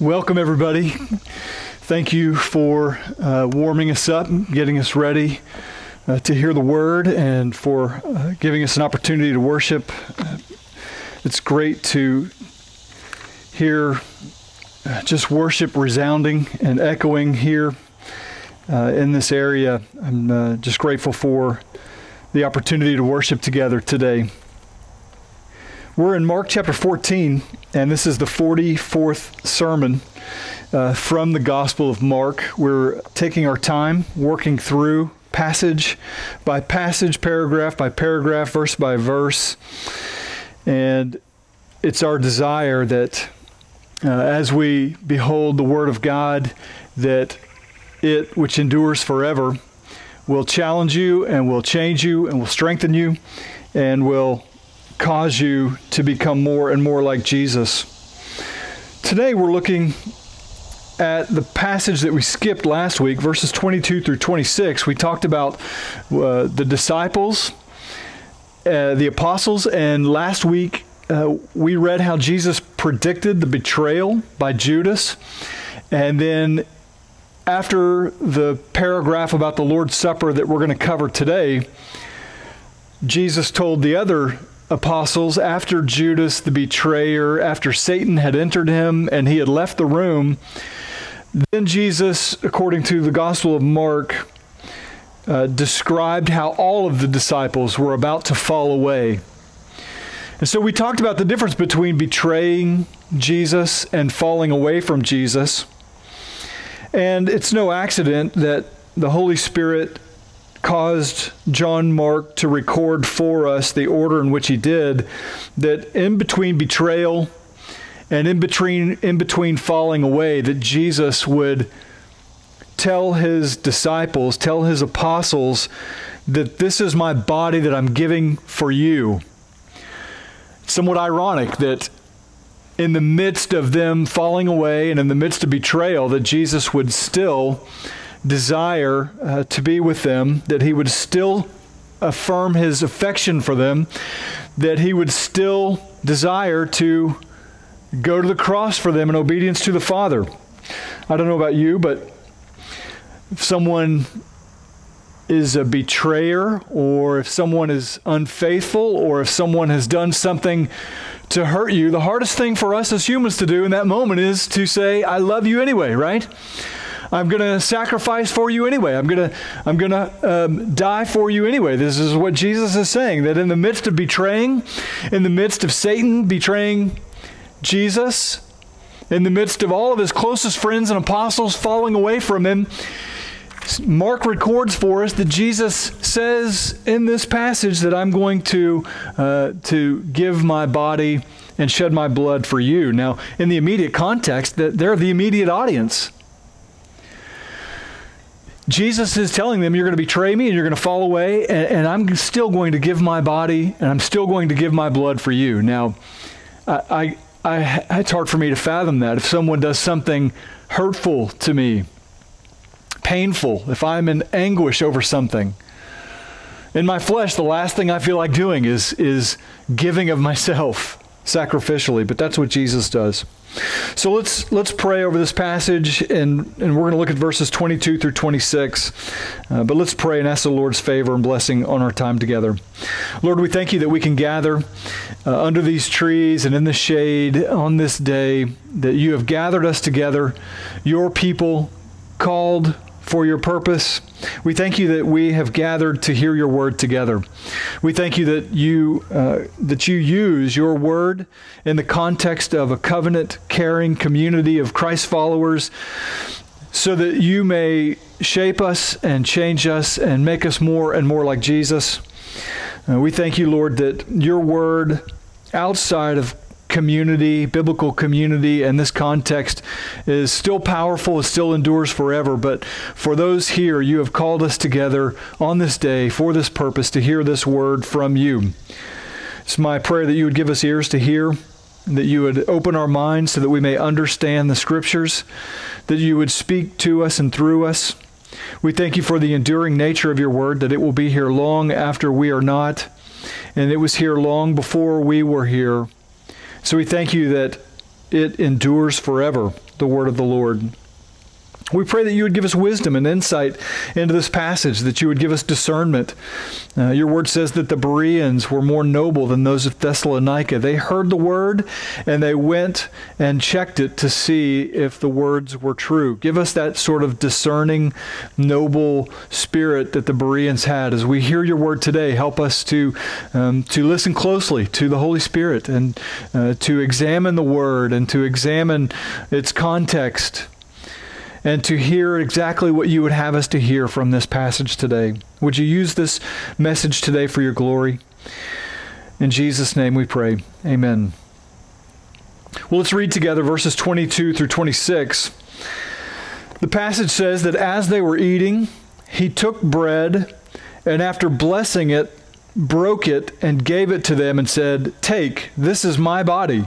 Welcome, everybody. Thank you for uh, warming us up, getting us ready uh, to hear the word, and for uh, giving us an opportunity to worship. Uh, it's great to hear uh, just worship resounding and echoing here uh, in this area. I'm just grateful for the opportunity to worship together today. We're in Mark chapter 14, and this is the 44th sermon uh, from the Gospel of Mark. We're taking our time working through passage by passage, paragraph by paragraph, verse by verse. And it's our desire that uh, as we behold the Word of God, that it, which endures forever, will challenge you and will change you and will strengthen you and will cause you to become more and more like Jesus. Today we're looking at the passage that we skipped last week, verses 22 through 26. We talked about uh, the disciples, uh, the apostles, and last week uh, we read how Jesus predicted the betrayal by Judas. And then after the paragraph about the Lord's Supper that we're going to cover today, Jesus told the other apostles after Judas the betrayer, after Satan had entered him and he had left the room, then Jesus, according to the Gospel of Mark, uh, described how all of the disciples were about to fall away. And so we talked about the difference between betraying Jesus and falling away from Jesus. And it's no accident that the Holy Spirit caused John Mark to record for us the order in which he did, that in between betrayal and in between in between falling away, that Jesus would tell his disciples, tell his apostles that this is my body that I'm giving for you. Somewhat ironic that in the midst of them falling away and in the midst of betrayal that Jesus would still desire uh, to be with them, that he would still affirm his affection for them, that he would still desire to go to the cross for them in obedience to the Father. I don't know about you, but if someone is a betrayer, or if someone is unfaithful, or if someone has done something to hurt you, the hardest thing for us as humans to do in that moment is to say, I love you anyway, right? I'm going to sacrifice for you anyway. I'm going to I'm going to um, die for you anyway. This is what Jesus is saying that in the midst of betraying, in the midst of Satan betraying Jesus, in the midst of all of his closest friends and apostles falling away from him, Mark records for us that Jesus says in this passage that I'm going to uh, to give my body and shed my blood for you. Now, in the immediate context, that they're the immediate audience. Jesus is telling them, You're going to betray me and you're going to fall away, and, and, I'm still going to give my body and I'm still going to give my blood for you. Now, I, I, I, it's hard for me to fathom that. If someone does something hurtful to me, painful, if I'm in anguish over something, in my flesh, the last thing I feel like doing is, is giving of myself sacrificially, but that's what Jesus does. So let's let's pray over this passage, and, and we're going to look at verses 22 through 26. Uh, but let's pray and ask the Lord's favor and blessing on our time together. Lord, we thank you that we can gather uh, under these trees and in the shade on this day, that you have gathered us together, your people called for your purpose. We thank you that we have gathered to hear your word together. We thank you that you uh, that you use your word in the context of a covenant caring community of Christ followers so that you may shape us and change us and make us more and more like Jesus. Uh, we thank you, Lord, that your word outside of community, biblical community, and this context is still powerful, it still endures forever. But for those here, you have called us together on this day for this purpose to hear this word from you. It's my prayer that you would give us ears to hear, that you would open our minds so that we may understand the scriptures, that you would speak to us and through us. We thank you for the enduring nature of your word, that it will be here long after we are not, and it was here long before we were here. So we thank you that it endures forever, the word of the Lord. We pray that you would give us wisdom and insight into this passage, that you would give us discernment. Uh, your word says that the Bereans were more noble than those of Thessalonica. They heard the word and they went and checked it to see if the words were true. Give us that sort of discerning, noble spirit that the Bereans had. As we hear your word today, help us to, um, to listen closely to the Holy Spirit and uh, to examine the word and to examine its context and to hear exactly what you would have us to hear from this passage today. Would you use this message today for your glory? In Jesus' name we pray. Amen. Well, let's read together verses 22 through 26. The passage says that as they were eating, he took bread and after blessing it, broke it and gave it to them and said, Take, this is my body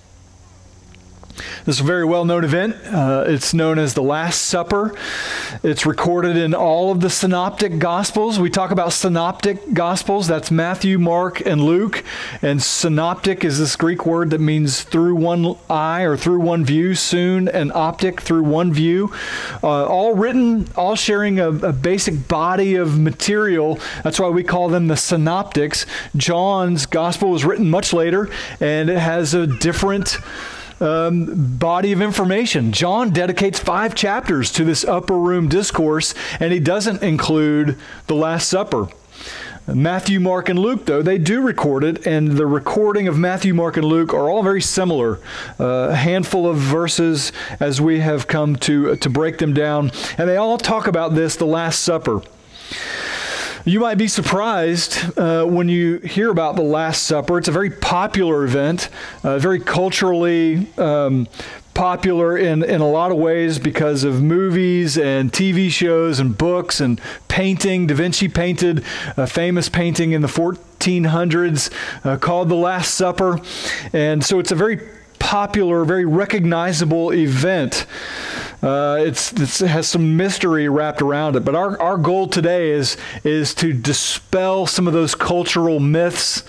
This is a very well known event. Uh, it's known as the Last Supper. It's recorded in all of the synoptic gospels. We talk about synoptic gospels. That's Matthew, Mark, and Luke. And synoptic is this Greek word that means through one eye or through one view, soon, and optic through one view. Uh, all written, all sharing a, a basic body of material. That's why we call them the synoptics. John's gospel was written much later, and it has a different um, body of information. John dedicates five chapters to this upper room discourse, and he doesn't include the Last Supper. Matthew, Mark, and Luke, though, they do record it, and the recording of Matthew, Mark, and Luke are all very similar. Uh, a handful of verses as we have come to, to break them down, and they all talk about this, the Last Supper. You might be surprised uh, when you hear about the Last Supper. It's a very popular event, uh, very culturally um, popular in, in a lot of ways because of movies and TV shows and books and painting. Da Vinci painted a famous painting in the 1400s uh, called The Last Supper. And so it's a very popular, very recognizable event. Uh, it's, it's, it has some mystery wrapped around it. But our, our goal today is, is to dispel some of those cultural myths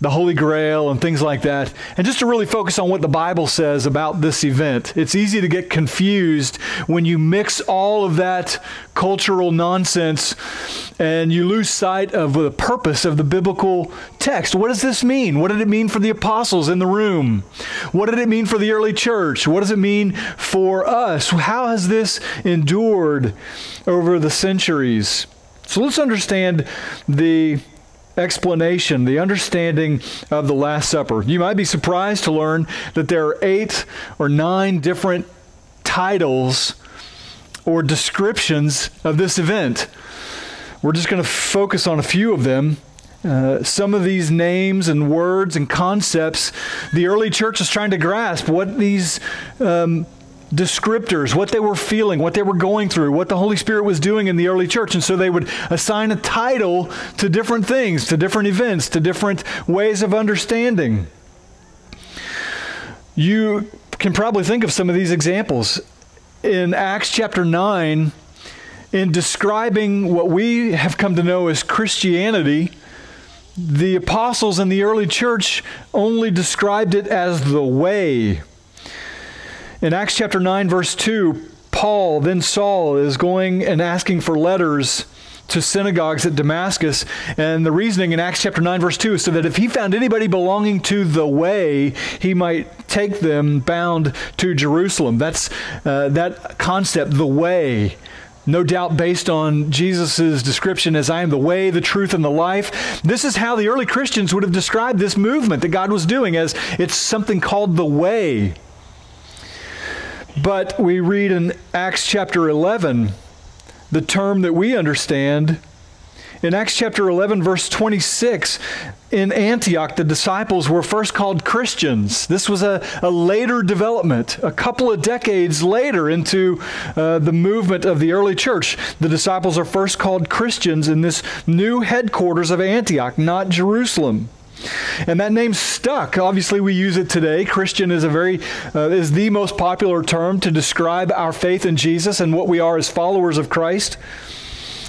the Holy Grail and things like that, and just to really focus on what the Bible says about this event. It's easy to get confused when you mix all of that cultural nonsense and you lose sight of the purpose of the biblical text. What does this mean? What did it mean for the apostles in the room? What did it mean for the early church? What does it mean for us? How has this endured over the centuries? So let's understand the explanation, the understanding of the Last Supper. You might be surprised to learn that there are eight or nine different titles or descriptions of this event. We're just going to focus on a few of them. Uh, some of these names and words and concepts, the early church is trying to grasp what these um, descriptors, what they were feeling, what they were going through, what the Holy Spirit was doing in the early church. And so they would assign a title to different things, to different events, to different ways of understanding. You can probably think of some of these examples. In Acts chapter 9, in describing what we have come to know as Christianity, the apostles in the early church only described it as the way in Acts chapter 9, verse 2, Paul, then Saul, is going and asking for letters to synagogues at Damascus. And the reasoning in Acts chapter 9, verse 2 is so that if he found anybody belonging to the way, he might take them bound to Jerusalem. That's uh, that concept, the way. No doubt based on Jesus' description as I am the way, the truth, and the life. This is how the early Christians would have described this movement that God was doing as it's something called the way. But we read in Acts chapter 11 the term that we understand In Acts chapter 11, verse 26, in Antioch, the disciples were first called Christians. This was a, a later development, a couple of decades later into uh, the movement of the early church. The disciples are first called Christians in this new headquarters of Antioch, not Jerusalem. And that name stuck. Obviously, we use it today. Christian is a very uh, is the most popular term to describe our faith in Jesus and what we are as followers of Christ.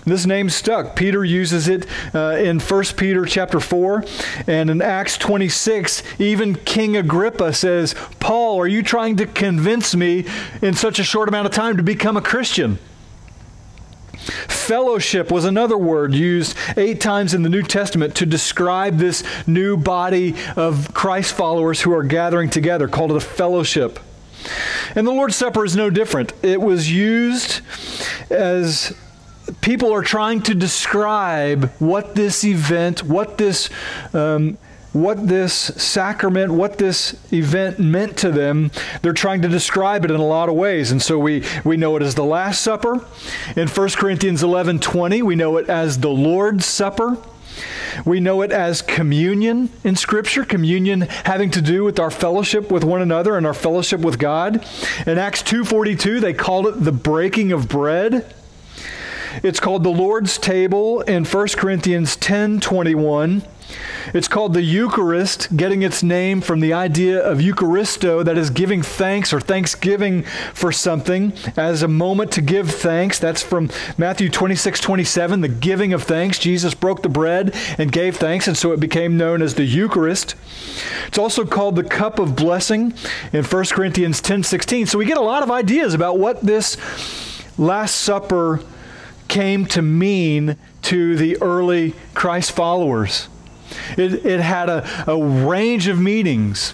This name stuck. Peter uses it uh, in 1 Peter chapter 4 and in Acts 26 even King Agrippa says, "Paul, are you trying to convince me in such a short amount of time to become a Christian?" Fellowship was another word used eight times in the New Testament to describe this new body of Christ followers who are gathering together, called it a fellowship. And the Lord's Supper is no different. It was used as people are trying to describe what this event, what this um, what this sacrament, what this event meant to them. They're trying to describe it in a lot of ways. And so we, we know it as the Last Supper. In 1 Corinthians 11 20, we know it as the Lord's Supper. We know it as communion in Scripture, communion having to do with our fellowship with one another and our fellowship with God. In Acts 2.42, they called it the breaking of bread. It's called the Lord's table in 1 Corinthians 10.21. It's called the Eucharist, getting its name from the idea of Eucharisto, that is giving thanks or thanksgiving for something as a moment to give thanks. That's from Matthew 26, 27, the giving of thanks. Jesus broke the bread and gave thanks, and so it became known as the Eucharist. It's also called the cup of blessing in 1 Corinthians 10, 16. So we get a lot of ideas about what this Last Supper came to mean to the early Christ followers. It, it had a, a range of meanings.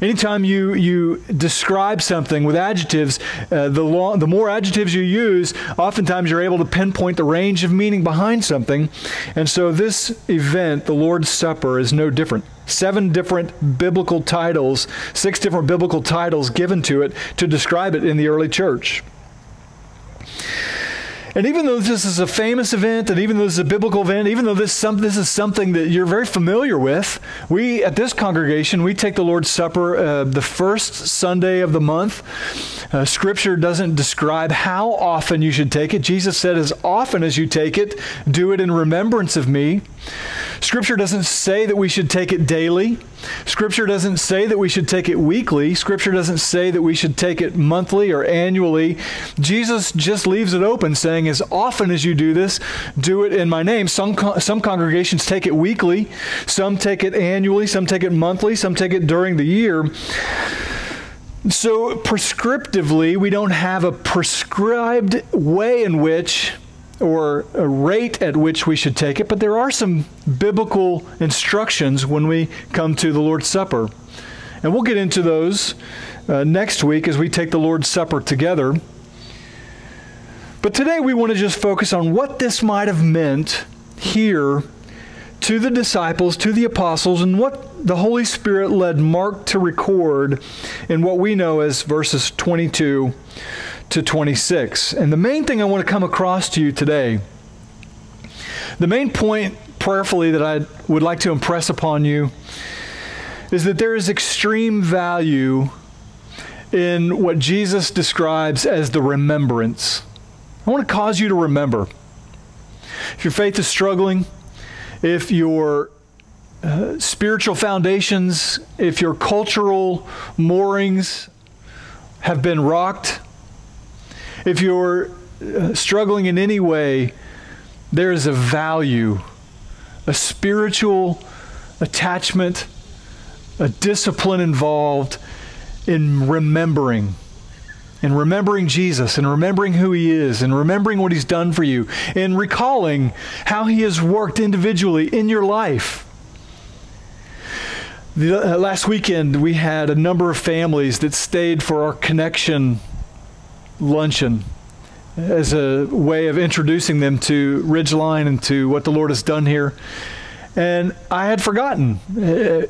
Anytime you, you describe something with adjectives, uh, the, long, the more adjectives you use, oftentimes you're able to pinpoint the range of meaning behind something. And so this event, the Lord's Supper, is no different. Seven different biblical titles, six different biblical titles given to it to describe it in the early church. And even though this is a famous event, and even though this is a biblical event, even though this, some, this is something that you're very familiar with, we at this congregation, we take the Lord's Supper uh, the first Sunday of the month. Uh, scripture doesn't describe how often you should take it. Jesus said, as often as you take it, do it in remembrance of me. Scripture doesn't say that we should take it daily. Scripture doesn't say that we should take it weekly. Scripture doesn't say that we should take it monthly or annually. Jesus just leaves it open, saying, as often as you do this, do it in my name. Some, some congregations take it weekly, some take it annually, some take it monthly, some take it during the year. So, prescriptively, we don't have a prescribed way in which or a rate at which we should take it, but there are some biblical instructions when we come to the Lord's Supper. And we'll get into those uh, next week as we take the Lord's Supper together. But today we want to just focus on what this might have meant here to the disciples, to the apostles, and what the Holy Spirit led Mark to record in what we know as verses 22 to 26. And the main thing I want to come across to you today, the main point prayerfully that I would like to impress upon you is that there is extreme value in what Jesus describes as the remembrance. I want to cause you to remember. If your faith is struggling, if your uh, spiritual foundations, if your cultural moorings have been rocked, if you're uh, struggling in any way, there is a value, a spiritual attachment, a discipline involved in remembering. In remembering Jesus and remembering who He is and remembering what He's done for you and recalling how He has worked individually in your life. The, uh, last weekend, we had a number of families that stayed for our connection luncheon as a way of introducing them to Ridgeline and to what the Lord has done here. And I had forgotten uh,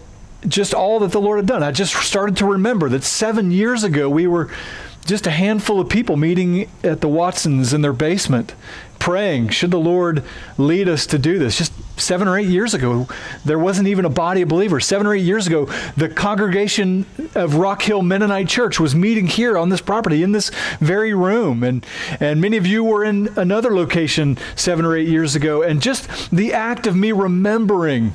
just all that the Lord had done. I just started to remember that seven years ago we were just a handful of people meeting at the Watsons in their basement, praying, should the Lord lead us to do this? Just seven or eight years ago, there wasn't even a body of believers. Seven or eight years ago, the congregation of Rock Hill Mennonite Church was meeting here on this property in this very room. And, and many of you were in another location seven or eight years ago. And just the act of me remembering,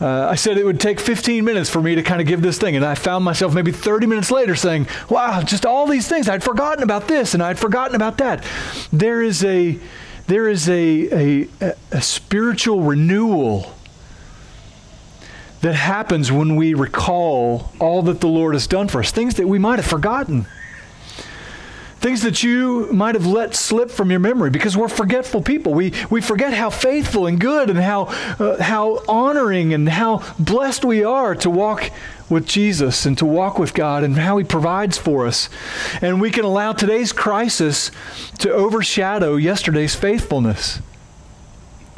uh, I said it would take 15 minutes for me to kind of give this thing. And I found myself maybe 30 minutes later saying, wow, just all these things. I'd forgotten about this and I'd forgotten about that. There is a there is a, a, a spiritual renewal that happens when we recall all that the Lord has done for us, things that we might have forgotten. Things that you might have let slip from your memory because we're forgetful people. We, we forget how faithful and good and how, uh, how honoring and how blessed we are to walk with Jesus and to walk with God and how He provides for us. And we can allow today's crisis to overshadow yesterday's faithfulness.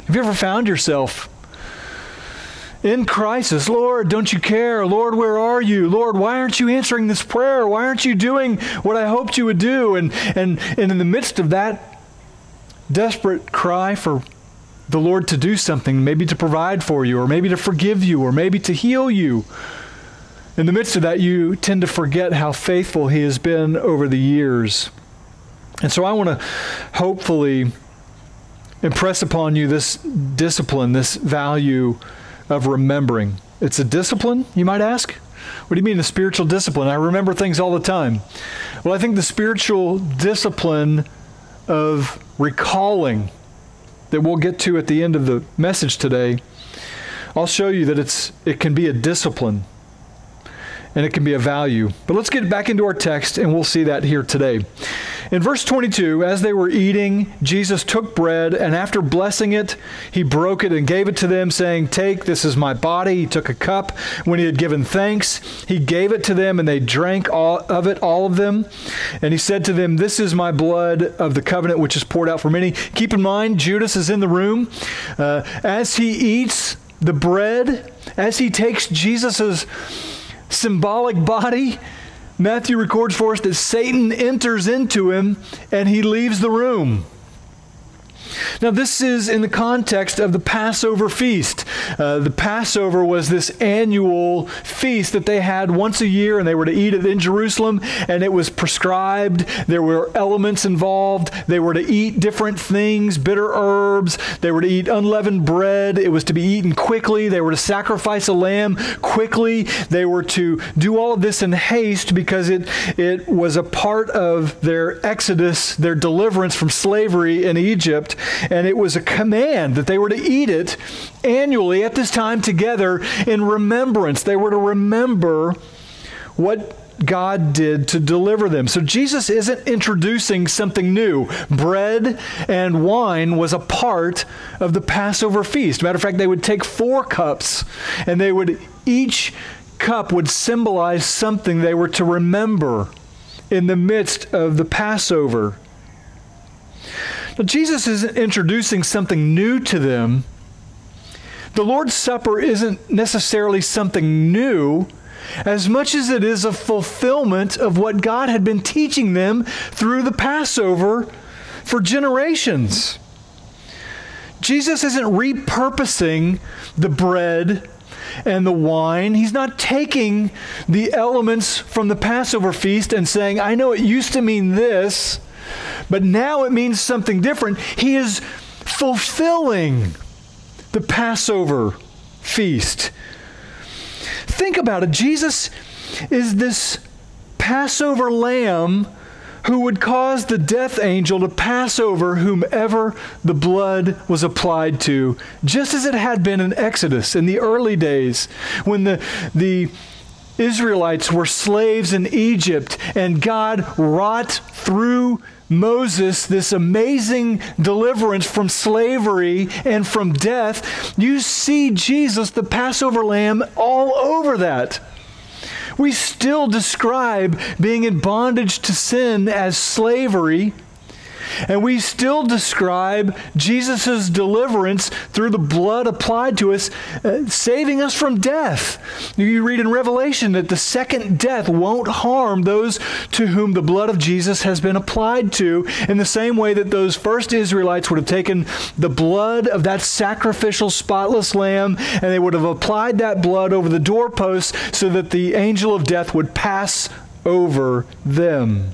Have you ever found yourself in crisis? Lord, don't you care? Lord, where are you? Lord, why aren't you answering this prayer? Why aren't you doing what I hoped you would do? And, and, and in the midst of that desperate cry for the Lord to do something, maybe to provide for you, or maybe to forgive you, or maybe to heal you, in the midst of that, you tend to forget how faithful He has been over the years. And so I want to hopefully impress upon you this discipline, this value of remembering. It's a discipline, you might ask? What do you mean a spiritual discipline? I remember things all the time. Well, I think the spiritual discipline of recalling that we'll get to at the end of the message today, I'll show you that it's it can be a discipline and it can be a value. But let's get back into our text and we'll see that here today. In verse 22, as they were eating, Jesus took bread and after blessing it, he broke it and gave it to them, saying, Take, this is my body. He took a cup. When he had given thanks, he gave it to them and they drank all of it, all of them. And he said to them, This is my blood of the covenant which is poured out for many. Keep in mind, Judas is in the room. Uh, as he eats the bread, as he takes Jesus's symbolic body, Matthew records for us that Satan enters into him and he leaves the room. Now, this is in the context of the Passover feast. Uh, the Passover was this annual feast that they had once a year, and they were to eat it in Jerusalem, and it was prescribed. There were elements involved. They were to eat different things, bitter herbs. They were to eat unleavened bread. It was to be eaten quickly. They were to sacrifice a lamb quickly. They were to do all of this in haste because it, it was a part of their exodus, their deliverance from slavery in Egypt and it was a command that they were to eat it annually at this time together in remembrance. They were to remember what God did to deliver them. So Jesus isn't introducing something new. Bread and wine was a part of the Passover feast. Matter of fact, they would take four cups and they would each cup would symbolize something they were to remember in the midst of the Passover. Now, Jesus isn't introducing something new to them. The Lord's Supper isn't necessarily something new as much as it is a fulfillment of what God had been teaching them through the Passover for generations. Jesus isn't repurposing the bread and the wine. He's not taking the elements from the Passover feast and saying, I know it used to mean this, but now it means something different. He is fulfilling the Passover feast. Think about it. Jesus is this Passover lamb who would cause the death angel to pass over whomever the blood was applied to, just as it had been in Exodus in the early days when the, the Israelites were slaves in Egypt and God wrought through Moses this amazing deliverance from slavery and from death, you see Jesus, the Passover lamb, all over that. We still describe being in bondage to sin as slavery. And we still describe Jesus' deliverance through the blood applied to us, uh, saving us from death. You read in Revelation that the second death won't harm those to whom the blood of Jesus has been applied to, in the same way that those first Israelites would have taken the blood of that sacrificial, spotless lamb and they would have applied that blood over the doorposts so that the angel of death would pass over them.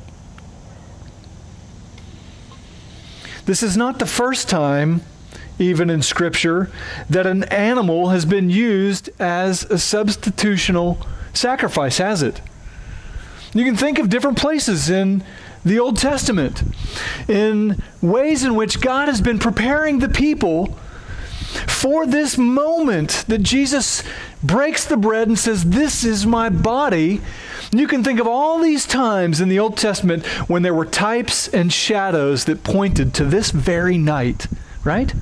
This is not the first time, even in Scripture, that an animal has been used as a substitutional sacrifice, has it? You can think of different places in the Old Testament, in ways in which God has been preparing the people for this moment that Jesus breaks the bread and says, This is my body. You can think of all these times in the Old Testament when there were types and shadows that pointed to this very night, right?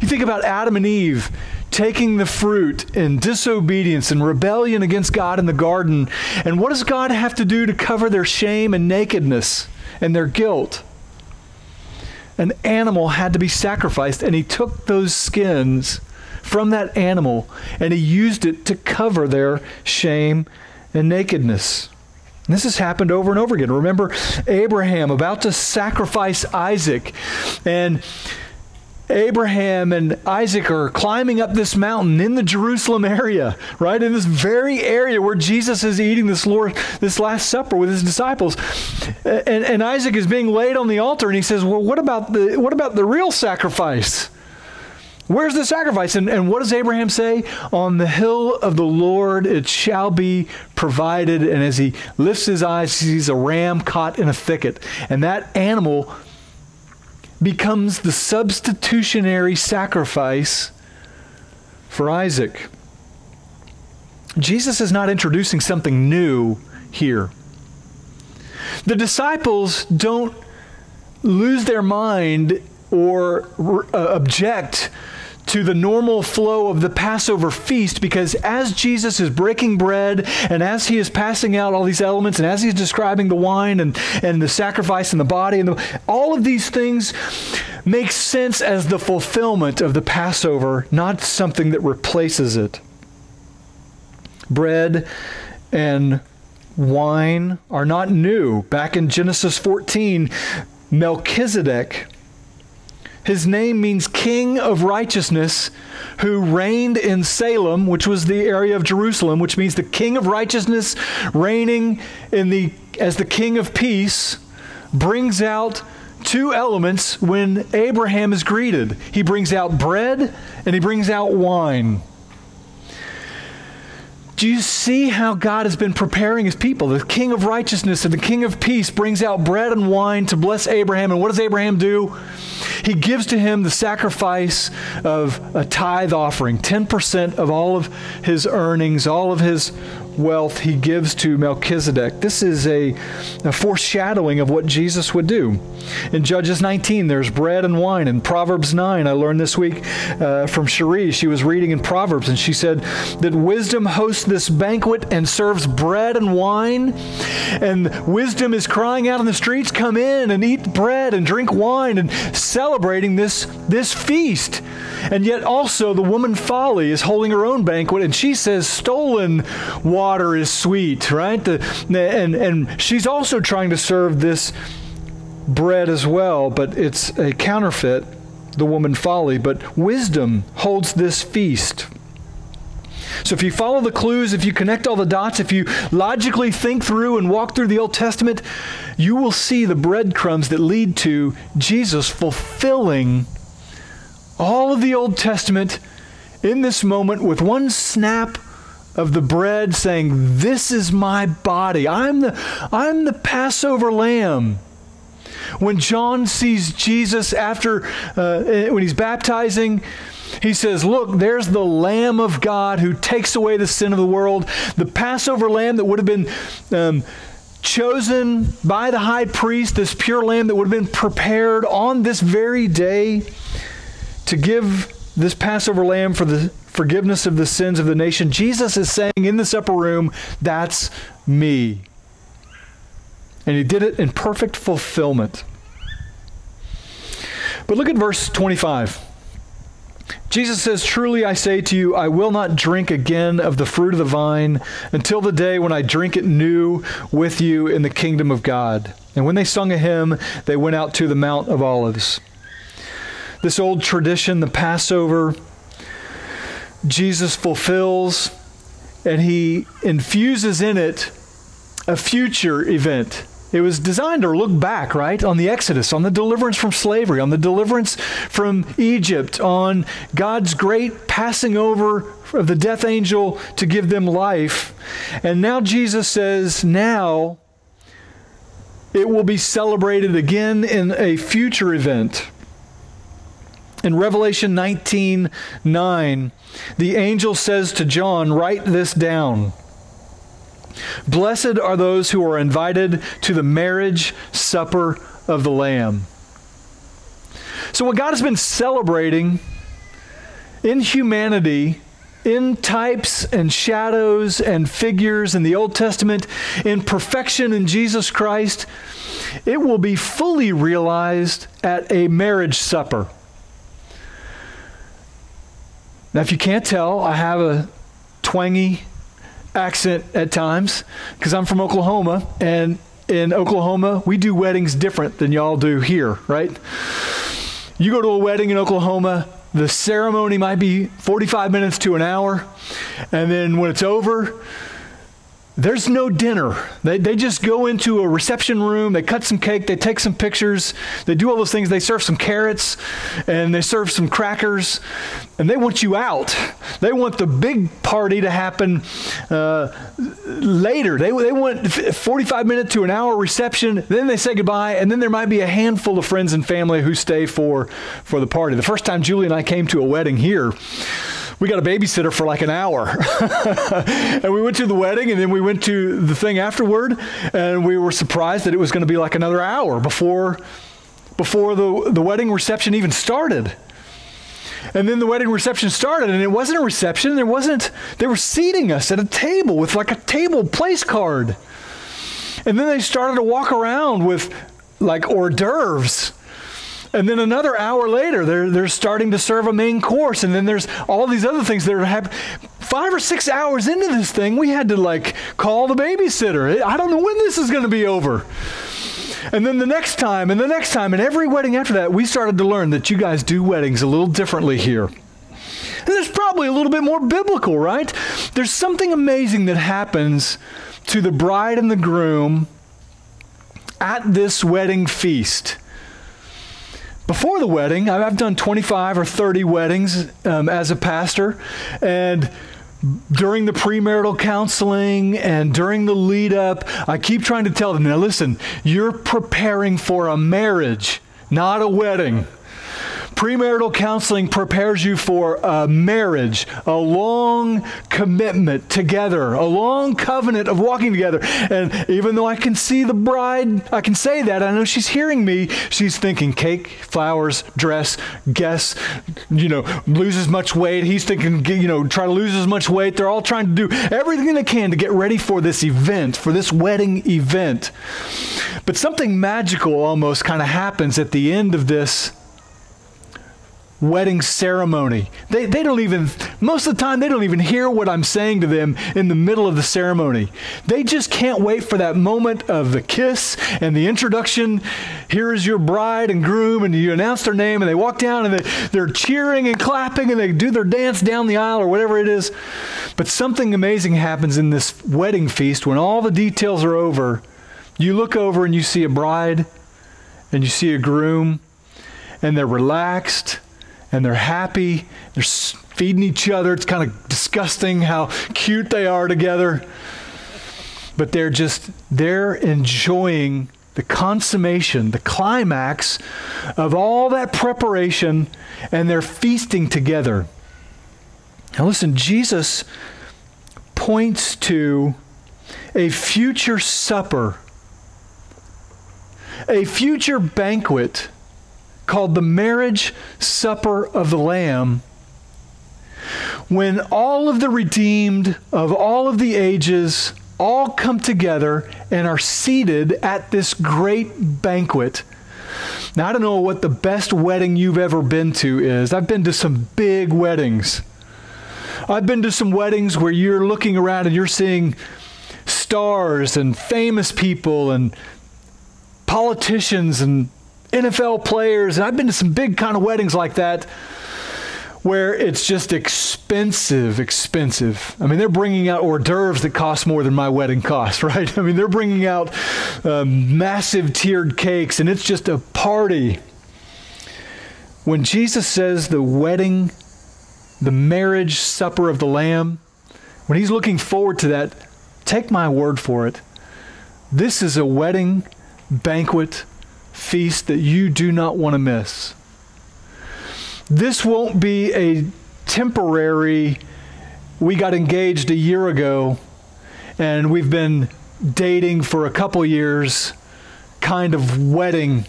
You think about Adam and Eve taking the fruit in disobedience and rebellion against God in the garden. And what does God have to do to cover their shame and nakedness and their guilt? An animal had to be sacrificed, and he took those skins from that animal and he used it to cover their shame and nakedness. This has happened over and over again. Remember Abraham about to sacrifice Isaac, and Abraham and Isaac are climbing up this mountain in the Jerusalem area, right? In this very area where Jesus is eating this Lord, this Last Supper with his disciples. And, and Isaac is being laid on the altar, and he says, Well, what about the what about the real sacrifice? Where's the sacrifice? And, and what does Abraham say? On the hill of the Lord it shall be provided. And as he lifts his eyes, he sees a ram caught in a thicket. And that animal becomes the substitutionary sacrifice for Isaac. Jesus is not introducing something new here. The disciples don't lose their mind or uh, object to the normal flow of the Passover feast because as Jesus is breaking bread and as he is passing out all these elements and as he's describing the wine and, and the sacrifice and the body and the, all of these things make sense as the fulfillment of the Passover, not something that replaces it. Bread and wine are not new. Back in Genesis 14, Melchizedek his name means King of Righteousness, who reigned in Salem, which was the area of Jerusalem, which means the King of Righteousness reigning in the, as the King of Peace, brings out two elements when Abraham is greeted. He brings out bread and he brings out wine. Do you see how God has been preparing his people? The king of righteousness and the king of peace brings out bread and wine to bless Abraham. And what does Abraham do? He gives to him the sacrifice of a tithe offering, 10% of all of his earnings, all of his wealth he gives to Melchizedek. This is a, a, foreshadowing of what Jesus would do. In Judges 19, there's bread and wine. In Proverbs 9, I learned this week uh, from Cherie. She was reading in Proverbs, and she said that wisdom hosts this banquet and serves bread and wine. And wisdom is crying out in the streets, Come in and eat bread and drink wine, and celebrating this, this feast. And yet also the woman Folly is holding her own banquet, and she says stolen water is sweet, right? The, and, and she's also trying to serve this bread as well, but it's a counterfeit, the woman Folly. But wisdom holds this feast. So if you follow the clues, if you connect all the dots, if you logically think through and walk through the Old Testament, you will see the breadcrumbs that lead to Jesus fulfilling all of the Old Testament in this moment with one snap of the bread saying, This is my body. I'm the, I'm the Passover lamb. When John sees Jesus after, uh, when he's baptizing, he says, Look, there's the Lamb of God who takes away the sin of the world. The Passover lamb that would have been um, chosen by the high priest, this pure lamb that would have been prepared on this very day to give this Passover lamb for the forgiveness of the sins of the nation. Jesus is saying in this upper room, That's me. And he did it in perfect fulfillment. But look at verse 25. Jesus says, Truly I say to you, I will not drink again of the fruit of the vine until the day when I drink it new with you in the kingdom of God. And when they sung a hymn, they went out to the Mount of Olives. This old tradition, the Passover, Jesus fulfills and he infuses in it a future event. It was designed to look back, right, on the Exodus, on the deliverance from slavery, on the deliverance from Egypt, on God's great passing over of the death angel to give them life. And now Jesus says, now it will be celebrated again in a future event. In Revelation 19 9, the angel says to John, Write this down. Blessed are those who are invited to the marriage supper of the Lamb. So, what God has been celebrating in humanity, in types and shadows and figures in the Old Testament, in perfection in Jesus Christ, it will be fully realized at a marriage supper. Now, if you can't tell, I have a twangy accent at times because I'm from Oklahoma, and in Oklahoma, we do weddings different than y'all do here, right? You go to a wedding in Oklahoma, the ceremony might be 45 minutes to an hour, and then when it's over, there's no dinner. They, they just go into a reception room, they cut some cake, they take some pictures, they do all those things. They serve some carrots and they serve some crackers, and they want you out. They want the big party to happen uh, later. They, they want 45 minute to an hour reception, then they say goodbye, and then there might be a handful of friends and family who stay for, for the party. The first time Julie and I came to a wedding here, we got a babysitter for like an hour. and we went to the wedding and then we went to the thing afterward and we were surprised that it was going to be like another hour before before the, the wedding reception even started. And then the wedding reception started, and it wasn't a reception. There wasn't, they were seating us at a table with like a table place card. And then they started to walk around with like hors d'oeuvres and then another hour later, they're, they're starting to serve a main course. And then there's all these other things that are happening. Five or six hours into this thing, we had to like call the babysitter. I don't know when this is going to be over. And then the next time, and the next time, and every wedding after that, we started to learn that you guys do weddings a little differently here. And there's probably a little bit more biblical, right? There's something amazing that happens to the bride and the groom at this wedding feast before the wedding, I've done 25 or 30 weddings um, as a pastor, and during the premarital counseling and during the lead up, I keep trying to tell them now, listen, you're preparing for a marriage, not a wedding. Premarital counseling prepares you for a marriage, a long commitment together, a long covenant of walking together. And even though I can see the bride, I can say that, I know she's hearing me. She's thinking cake, flowers, dress, guess, you know, lose as much weight. He's thinking, you know, try to lose as much weight. They're all trying to do everything they can to get ready for this event, for this wedding event. But something magical almost kind of happens at the end of this wedding ceremony. They, they don't even, most of the time, they don't even hear what I'm saying to them in the middle of the ceremony. They just can't wait for that moment of the kiss and the introduction. Here is your bride and groom, and you announce their name, and they walk down and they, they're cheering and clapping, and they do their dance down the aisle or whatever it is. But something amazing happens in this wedding feast when all the details are over. You look over and you see a bride and you see a groom, and they're relaxed and they're happy. They're feeding each other. It's kind of disgusting how cute they are together. But they're just, they're enjoying the consummation, the climax of all that preparation, and they're feasting together. Now, listen, Jesus points to a future supper, a future banquet called the marriage supper of the Lamb, when all of the redeemed of all of the ages all come together and are seated at this great banquet. Now, I don't know what the best wedding you've ever been to is. I've been to some big weddings. I've been to some weddings where you're looking around and you're seeing stars and famous people and politicians and NFL players. And I've been to some big kind of weddings like that where it's just expensive, expensive. I mean, they're bringing out hors d'oeuvres that cost more than my wedding cost, right? I mean, they're bringing out um, massive tiered cakes, and it's just a party. When Jesus says the wedding, the marriage supper of the Lamb, when he's looking forward to that, take my word for it. This is a wedding banquet feast that you do not want to miss this won't be a temporary, we got engaged a year ago and we've been dating for a couple years kind of wedding.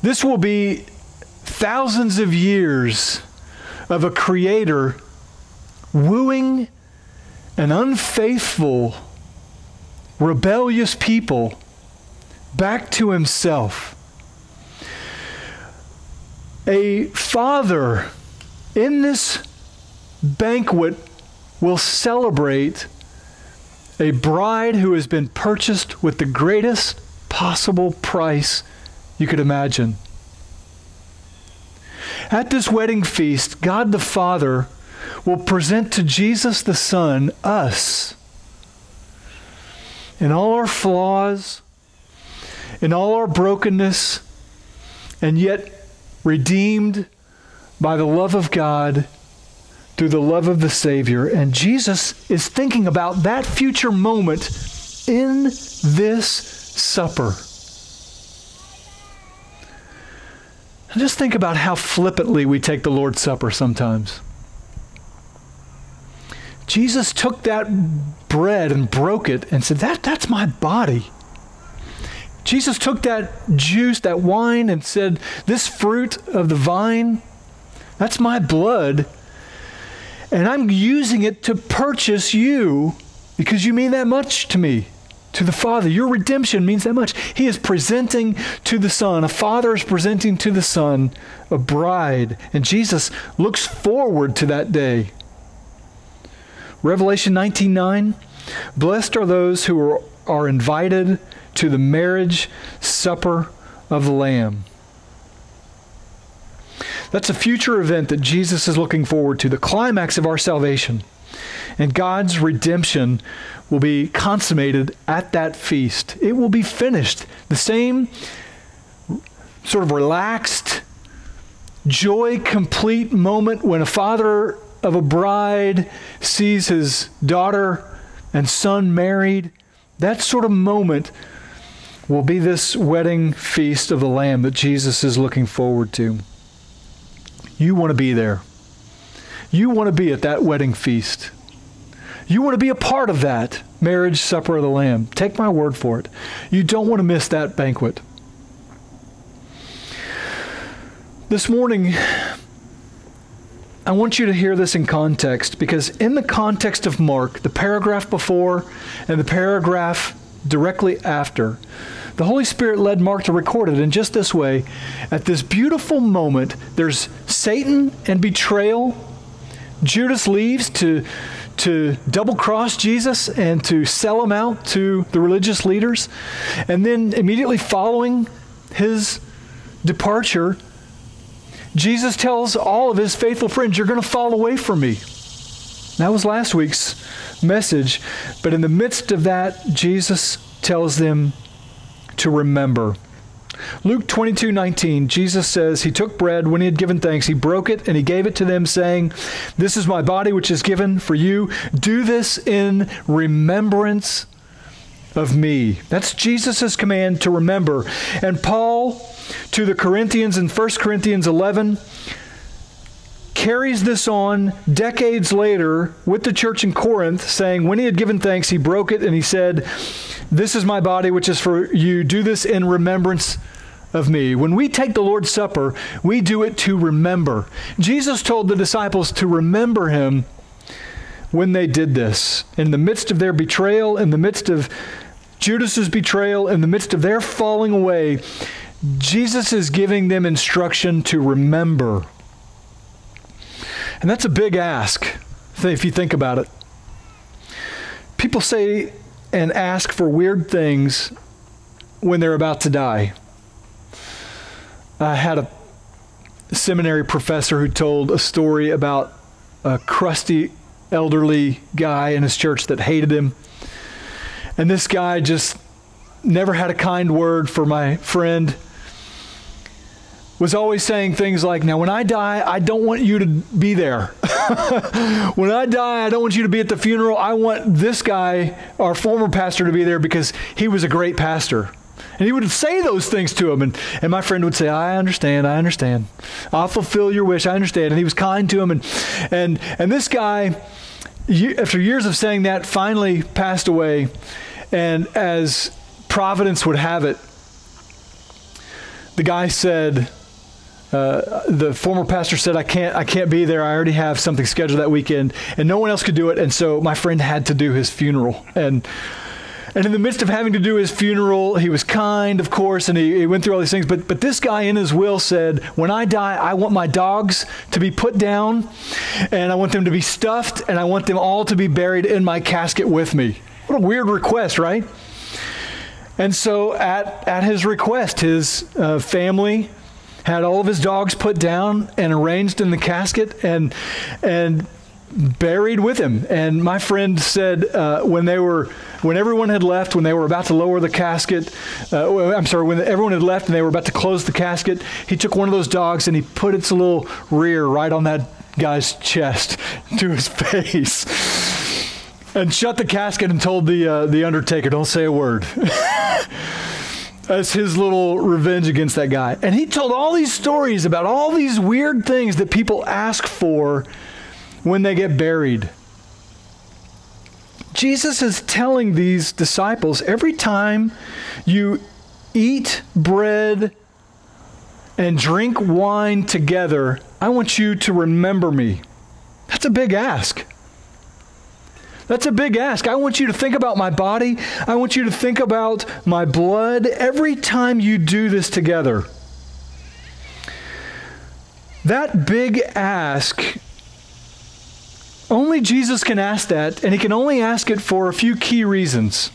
This will be thousands of years of a creator wooing an unfaithful, rebellious people back to himself a father in this banquet will celebrate a bride who has been purchased with the greatest possible price you could imagine. At this wedding feast, God the Father will present to Jesus the Son us in all our flaws, in all our brokenness, and yet redeemed by the love of God through the love of the Savior. And Jesus is thinking about that future moment in this supper. And just think about how flippantly we take the Lord's Supper sometimes. Jesus took that bread and broke it and said, that, That's my body. Jesus took that juice, that wine, and said, This fruit of the vine, that's my blood. And I'm using it to purchase you because you mean that much to me, to the Father. Your redemption means that much. He is presenting to the Son, a father is presenting to the Son a bride. And Jesus looks forward to that day. Revelation 19 9 Blessed are those who are, are invited to the marriage supper of the Lamb. That's a future event that Jesus is looking forward to, the climax of our salvation. And God's redemption will be consummated at that feast. It will be finished. The same sort of relaxed, joy complete moment when a father of a bride sees his daughter and son married. That sort of moment will be this wedding feast of the Lamb that Jesus is looking forward to. You want to be there. You want to be at that wedding feast. You want to be a part of that marriage supper of the Lamb. Take my word for it. You don't want to miss that banquet. This morning, I want you to hear this in context because, in the context of Mark, the paragraph before and the paragraph directly after, the Holy Spirit led Mark to record it in just this way. At this beautiful moment, there's Satan and betrayal. Judas leaves to, to double cross Jesus and to sell him out to the religious leaders. And then immediately following his departure, Jesus tells all of his faithful friends, You're going to fall away from me. That was last week's message. But in the midst of that, Jesus tells them, to remember. Luke 22 19, Jesus says, He took bread when he had given thanks, he broke it, and he gave it to them, saying, This is my body which is given for you. Do this in remembrance of me. That's Jesus' command to remember. And Paul to the Corinthians in 1 Corinthians 11 carries this on decades later with the church in Corinth, saying, When he had given thanks, he broke it and he said, this is my body, which is for you. Do this in remembrance of me. When we take the Lord's Supper, we do it to remember. Jesus told the disciples to remember him when they did this. In the midst of their betrayal, in the midst of Judas's betrayal, in the midst of their falling away, Jesus is giving them instruction to remember. And that's a big ask if you think about it. People say and ask for weird things when they're about to die. I had a seminary professor who told a story about a crusty elderly guy in his church that hated him. And this guy just never had a kind word for my friend. Was always saying things like, Now, when I die, I don't want you to be there. when I die, I don't want you to be at the funeral. I want this guy, our former pastor, to be there because he was a great pastor. And he would say those things to him. And, and my friend would say, I understand, I understand. I'll fulfill your wish, I understand. And he was kind to him. And, and, and this guy, after years of saying that, finally passed away. And as Providence would have it, the guy said, uh, the former pastor said, "I can't, I can't be there. I already have something scheduled that weekend, and no one else could do it." And so my friend had to do his funeral, and and in the midst of having to do his funeral, he was kind, of course, and he, he, went through all these things. But, but this guy in his will said, When I die, I want my dogs to be put down, and I want them to be stuffed, and I want them all to be buried in my casket with me. What a weird request, right? And so, at, at his request, his uh, family had all of his dogs put down and arranged in the casket, and, and buried with him. And my friend said uh, when they were, when everyone had left, when they were about to lower the casket, uh, I'm sorry, when everyone had left and they were about to close the casket, he took one of those dogs and he put its little rear right on that guy's chest to his face. And shut the casket and told the uh, the undertaker, "Don't say a word." As his little revenge against that guy. And he told all these stories about all these weird things that people ask for when they get buried. Jesus is telling these disciples every time you eat bread and drink wine together, I want you to remember me. That's a big ask. That's a big ask. I want you to think about my body. I want you to think about my blood every time you do this together. That big ask only Jesus can ask that, and he can only ask it for a few key reasons.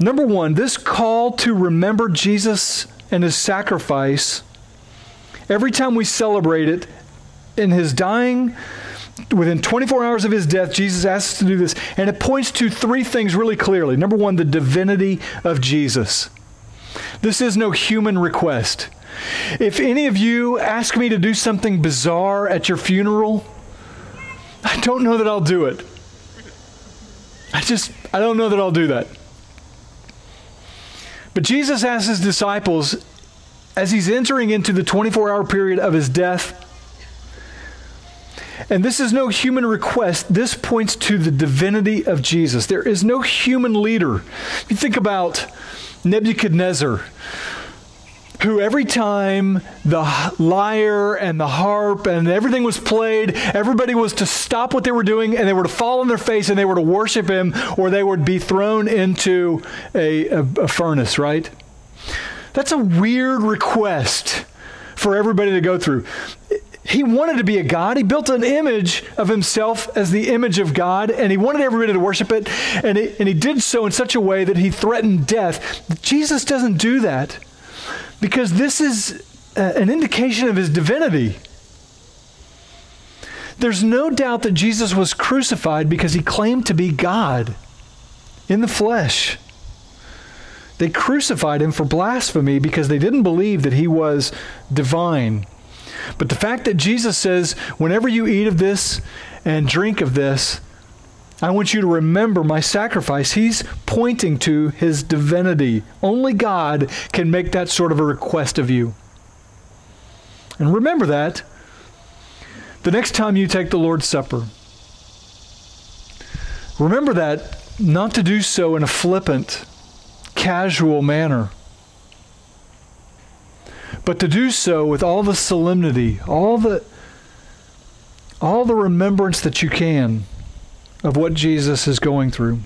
Number one, this call to remember Jesus and his sacrifice, every time we celebrate it, in his dying, within 24 hours of his death, Jesus asks us to do this. And it points to three things really clearly. Number one, the divinity of Jesus. This is no human request. If any of you ask me to do something bizarre at your funeral, I don't know that I'll do it. I just, I don't know that I'll do that. But Jesus asks his disciples, as he's entering into the 24 hour period of his death, and this is no human request. This points to the divinity of Jesus. There is no human leader. If You think about Nebuchadnezzar, who every time the lyre and the harp and everything was played, everybody was to stop what they were doing and they were to fall on their face and they were to worship him or they would be thrown into a, a, a furnace, right? That's a weird request for everybody to go through. He wanted to be a God. He built an image of himself as the image of God, and he wanted everybody to worship it. And, it, and he did so in such a way that he threatened death. Jesus doesn't do that because this is uh, an indication of his divinity. There's no doubt that Jesus was crucified because he claimed to be God in the flesh. They crucified him for blasphemy because they didn't believe that he was divine. But the fact that Jesus says, whenever you eat of this and drink of this, I want you to remember my sacrifice. He's pointing to his divinity. Only God can make that sort of a request of you. And remember that the next time you take the Lord's Supper. Remember that not to do so in a flippant, casual manner, but to do so with all the solemnity, all the all the remembrance that you can of what Jesus is going through.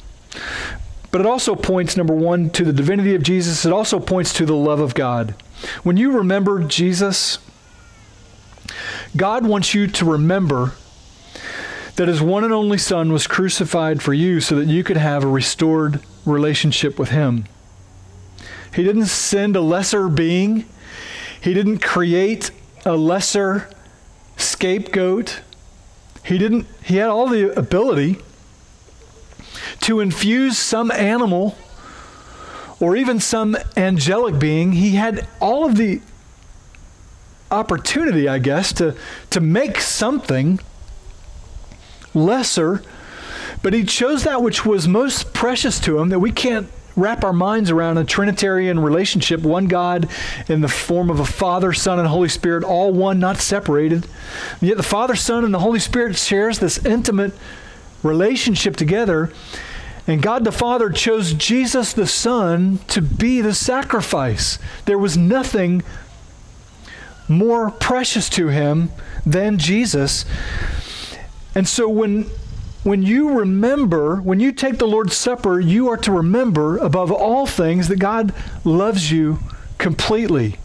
But it also points, number one, to the divinity of Jesus. It also points to the love of God. When you remember Jesus, God wants you to remember that his one and only Son was crucified for you so that you could have a restored relationship with him. He didn't send a lesser being, he didn't create a lesser scapegoat. He didn't he had all the ability to infuse some animal or even some angelic being. He had all of the opportunity, I guess, to, to make something lesser, but he chose that which was most precious to him that we can't wrap our minds around a Trinitarian relationship, one God in the form of a Father, Son, and Holy Spirit, all one, not separated. And yet the Father, Son, and the Holy Spirit shares this intimate relationship together. And God the Father chose Jesus the Son to be the sacrifice. There was nothing more precious to him than Jesus. And so when when you remember, when you take the Lord's Supper, you are to remember above all things that God loves you completely.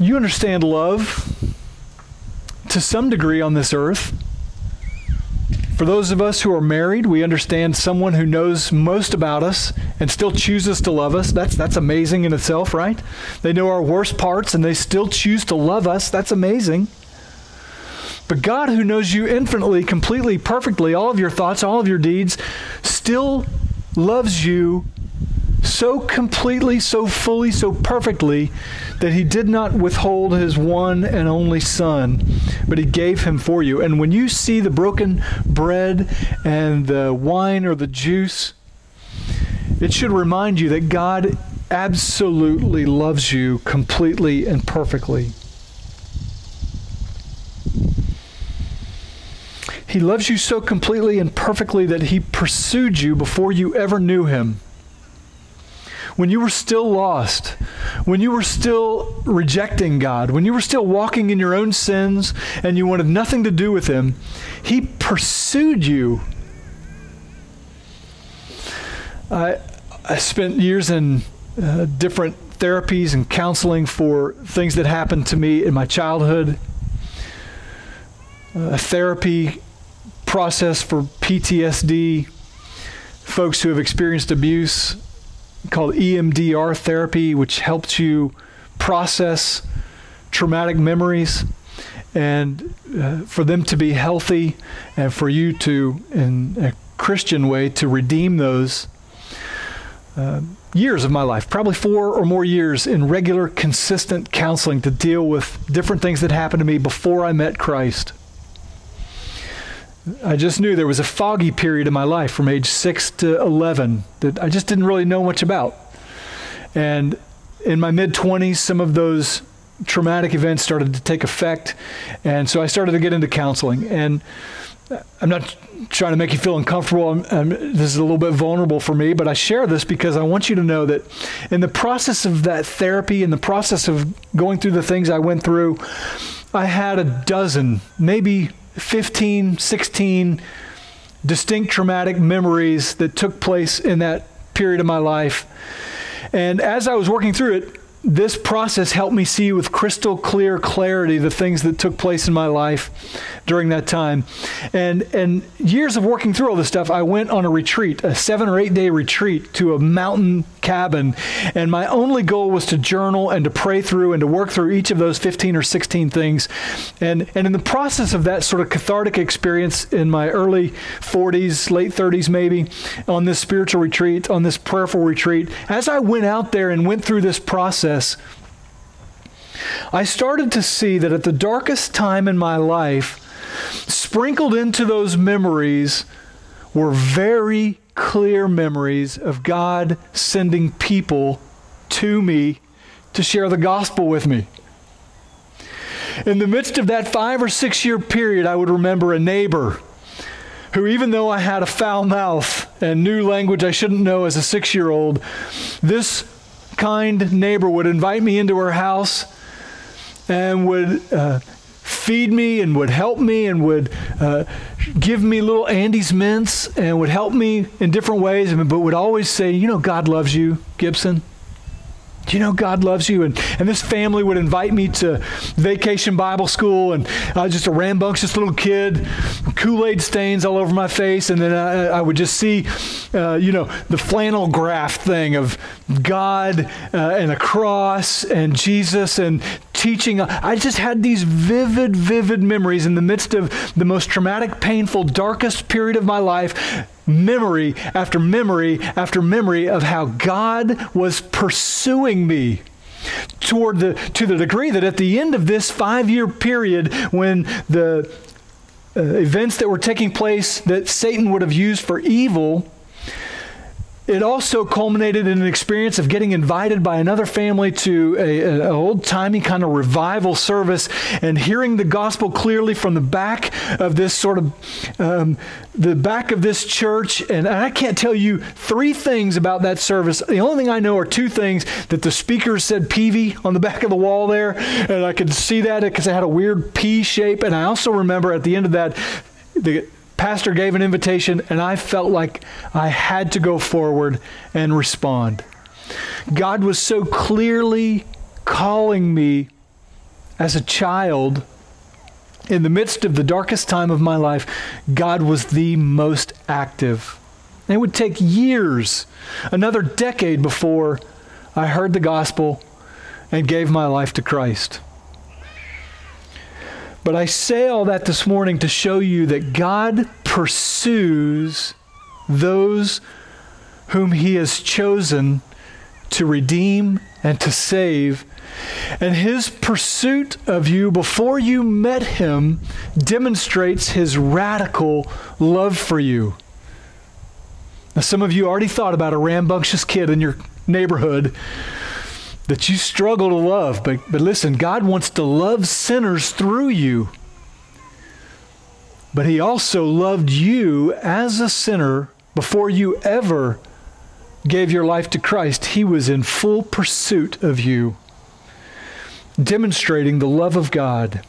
You understand love to some degree on this earth. For those of us who are married, we understand someone who knows most about us and still chooses to love us. That's, that's amazing in itself, right? They know our worst parts and they still choose to love us. That's amazing. But God, who knows you infinitely, completely, perfectly, all of your thoughts, all of your deeds, still loves you so completely, so fully, so perfectly that he did not withhold his one and only son, but he gave him for you. And when you see the broken bread and the wine or the juice, it should remind you that God absolutely loves you completely and perfectly. He loves you so completely and perfectly that he pursued you before you ever knew him when you were still lost, when you were still rejecting God, when you were still walking in your own sins and you wanted nothing to do with Him, He pursued you. I, I spent years in uh, different therapies and counseling for things that happened to me in my childhood, a therapy process for PTSD, folks who have experienced abuse called EMDR therapy, which helps you process traumatic memories and uh, for them to be healthy and for you to, in a Christian way, to redeem those. Uh, years of my life, probably four or more years in regular, consistent counseling to deal with different things that happened to me before I met Christ. I just knew there was a foggy period in my life from age 6 to 11 that I just didn't really know much about. And in my mid 20s, some of those traumatic events started to take effect. And so I started to get into counseling. And I'm not trying to make you feel uncomfortable. I'm, I'm, this is a little bit vulnerable for me, but I share this because I want you to know that in the process of that therapy, in the process of going through the things I went through, I had a dozen, maybe 15, 16 distinct traumatic memories that took place in that period of my life. And as I was working through it, this process helped me see with crystal clear clarity the things that took place in my life during that time. And and years of working through all this stuff, I went on a retreat, a 7 or 8 day retreat to a mountain cabin, and my only goal was to journal and to pray through and to work through each of those 15 or 16 things. And and in the process of that sort of cathartic experience in my early 40s, late 30s maybe, on this spiritual retreat, on this prayerful retreat, as I went out there and went through this process, I started to see that at the darkest time in my life, sprinkled into those memories were very clear memories of God sending people to me to share the gospel with me. In the midst of that five or six year period, I would remember a neighbor who, even though I had a foul mouth and knew language I shouldn't know as a six year old, this kind neighbor would invite me into her house and would uh, feed me and would help me and would uh, give me little Andes mints and would help me in different ways, but would always say, You know, God loves you, Gibson. Do you know God loves you? And, and this family would invite me to vacation Bible school, and I was just a rambunctious little kid, Kool Aid stains all over my face, and then I, I would just see, uh, you know, the flannel graph thing of God uh, and a cross and Jesus and teaching. I just had these vivid, vivid memories in the midst of the most traumatic, painful, darkest period of my life memory after memory after memory of how God was pursuing me toward the to the degree that at the end of this 5-year period when the uh, events that were taking place that Satan would have used for evil it also culminated in an experience of getting invited by another family to an old timey kind of revival service and hearing the gospel clearly from the back of this sort of um, the back of this church. And I can't tell you three things about that service. The only thing I know are two things that the speaker said Peavy on the back of the wall there, and I could see that because it had a weird P shape. And I also remember at the end of that, the pastor gave an invitation, and I felt like I had to go forward and respond. God was so clearly calling me as a child in the midst of the darkest time of my life, God was the most active. It would take years, another decade before I heard the gospel and gave my life to Christ. But I say all that this morning to show you that God pursues those whom He has chosen to redeem and to save. And His pursuit of you before you met Him demonstrates His radical love for you. Now, some of you already thought about a rambunctious kid in your neighborhood that you struggle to love. But, but listen, God wants to love sinners through you. But He also loved you as a sinner before you ever gave your life to Christ. He was in full pursuit of you, demonstrating the love of God.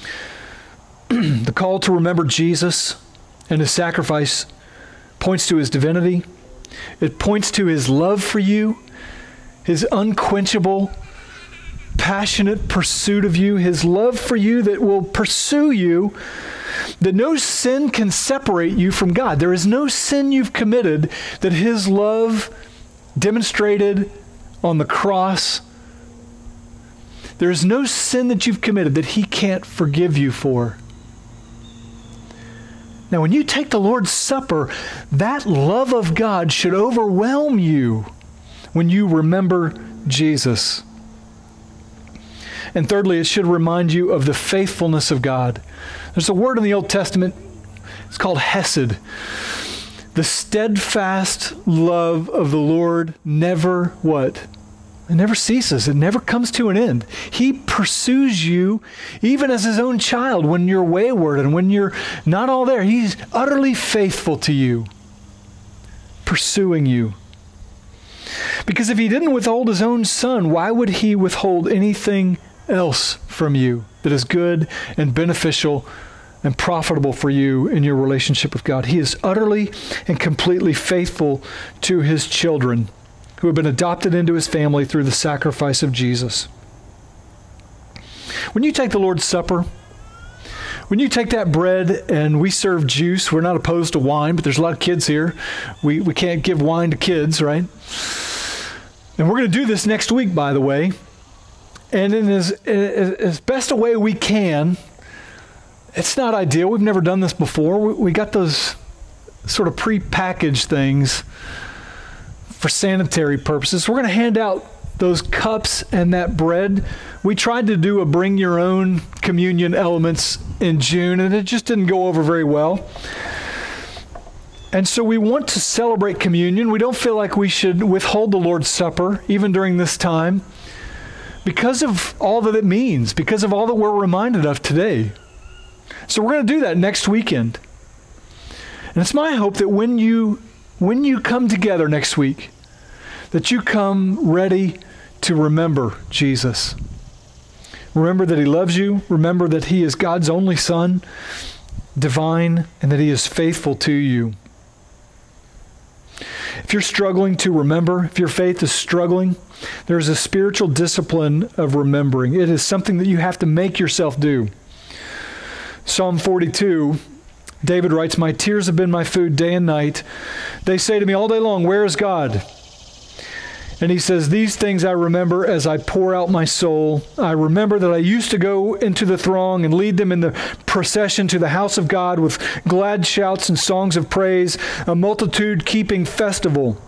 the call to remember Jesus and His sacrifice points to His divinity. It points to his love for you his unquenchable, passionate pursuit of you, his love for you that will pursue you, that no sin can separate you from God. There is no sin you've committed that his love demonstrated on the cross. There is no sin that you've committed that he can't forgive you for. Now, when you take the Lord's Supper, that love of God should overwhelm you when you remember Jesus. And thirdly, it should remind you of the faithfulness of God. There's a word in the Old Testament, it's called Hesed. The steadfast love of the Lord never what? It never ceases. It never comes to an end. He pursues you even as his own child when you're wayward and when you're not all there. He's utterly faithful to you, pursuing you. Because if he didn't withhold his own son, why would he withhold anything else from you that is good and beneficial and profitable for you in your relationship with God? He is utterly and completely faithful to his children who have been adopted into his family through the sacrifice of Jesus. When you take the Lord's Supper, when you take that bread and we serve juice, we're not opposed to wine, but there's a lot of kids here. We, we can't give wine to kids, right? And we're going to do this next week, by the way. And in as, as best a way we can, it's not ideal. We've never done this before. We, we got those sort of pre-packaged things for sanitary purposes. We're going to hand out those cups and that bread. We tried to do a bring your own communion elements in June, and it just didn't go over very well. And so we want to celebrate communion. We don't feel like we should withhold the Lord's Supper, even during this time, because of all that it means, because of all that we're reminded of today. So we're going to do that next weekend. And it's my hope that when you when you come together next week, that you come ready to remember Jesus. Remember that He loves you. Remember that He is God's only Son, divine, and that He is faithful to you. If you're struggling to remember, if your faith is struggling, there's a spiritual discipline of remembering. It is something that you have to make yourself do. Psalm 42, David writes, My tears have been my food day and night. They say to me all day long, Where is God? And he says, These things I remember as I pour out my soul. I remember that I used to go into the throng and lead them in the procession to the house of God with glad shouts and songs of praise, a multitude keeping festival.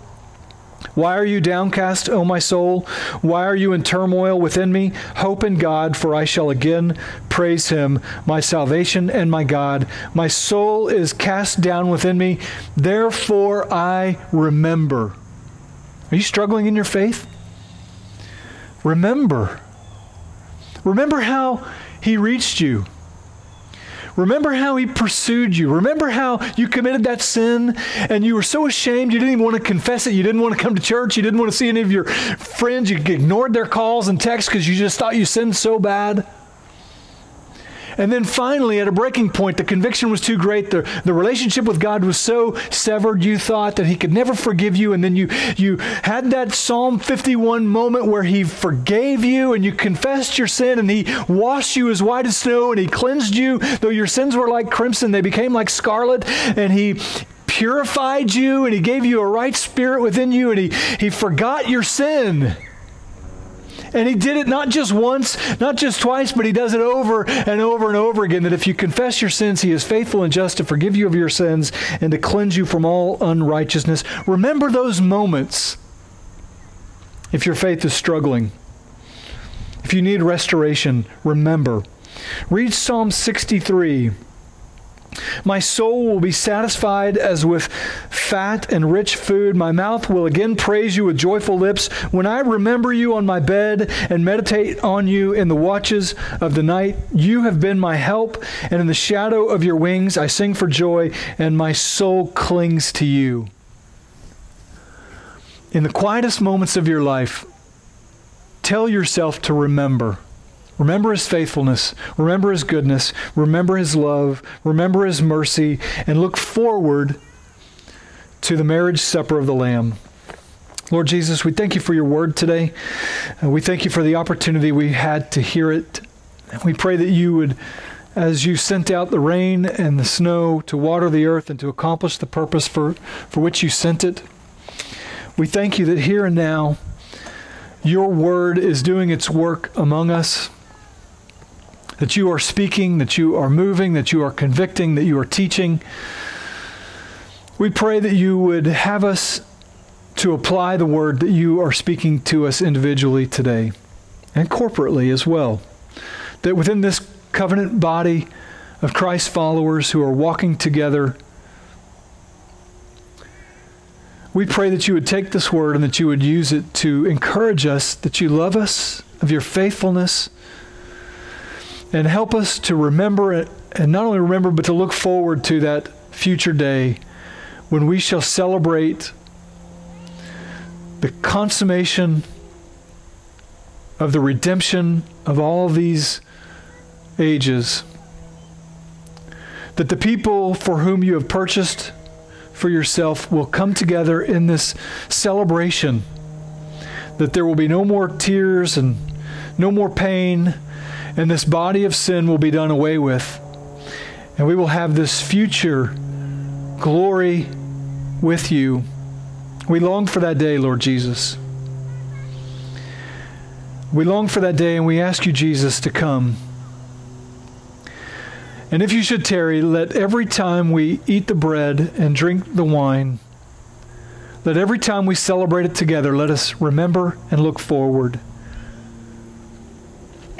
Why are you downcast, O my soul? Why are you in turmoil within me? Hope in God, for I shall again praise him, my salvation and my God. My soul is cast down within me, therefore I remember. Are you struggling in your faith? Remember. Remember how he reached you. Remember how he pursued you. Remember how you committed that sin and you were so ashamed you didn't even want to confess it. You didn't want to come to church. You didn't want to see any of your friends. You ignored their calls and texts because you just thought you sinned so bad. And then finally, at a breaking point, the conviction was too great. The, the relationship with God was so severed, you thought that He could never forgive you. And then you, you had that Psalm 51 moment where He forgave you and you confessed your sin and He washed you as white as snow and He cleansed you. Though your sins were like crimson, they became like scarlet. And He purified you and He gave you a right spirit within you and He, he forgot your sin. And he did it not just once, not just twice, but he does it over and over and over again. That if you confess your sins, he is faithful and just to forgive you of your sins and to cleanse you from all unrighteousness. Remember those moments if your faith is struggling. If you need restoration, remember. Read Psalm 63. My soul will be satisfied as with fat and rich food. My mouth will again praise you with joyful lips. When I remember you on my bed and meditate on you in the watches of the night, you have been my help, and in the shadow of your wings I sing for joy, and my soul clings to you. In the quietest moments of your life, tell yourself to remember. Remember his faithfulness. Remember his goodness. Remember his love. Remember his mercy. And look forward to the marriage supper of the Lamb. Lord Jesus, we thank you for your word today. Uh, we thank you for the opportunity we had to hear it. We pray that you would, as you sent out the rain and the snow to water the earth and to accomplish the purpose for, for which you sent it, we thank you that here and now, your word is doing its work among us that you are speaking, that you are moving, that you are convicting, that you are teaching. We pray that you would have us to apply the word that you are speaking to us individually today and corporately as well. That within this covenant body of Christ followers who are walking together, we pray that you would take this word and that you would use it to encourage us that you love us, of your faithfulness, and help us to remember it, and not only remember, but to look forward to that future day when we shall celebrate the consummation of the redemption of all these ages. That the people for whom you have purchased for yourself will come together in this celebration. That there will be no more tears and no more pain and this body of sin will be done away with. And we will have this future glory with you. We long for that day, Lord Jesus. We long for that day, and we ask you, Jesus, to come. And if you should tarry, let every time we eat the bread and drink the wine, let every time we celebrate it together, let us remember and look forward.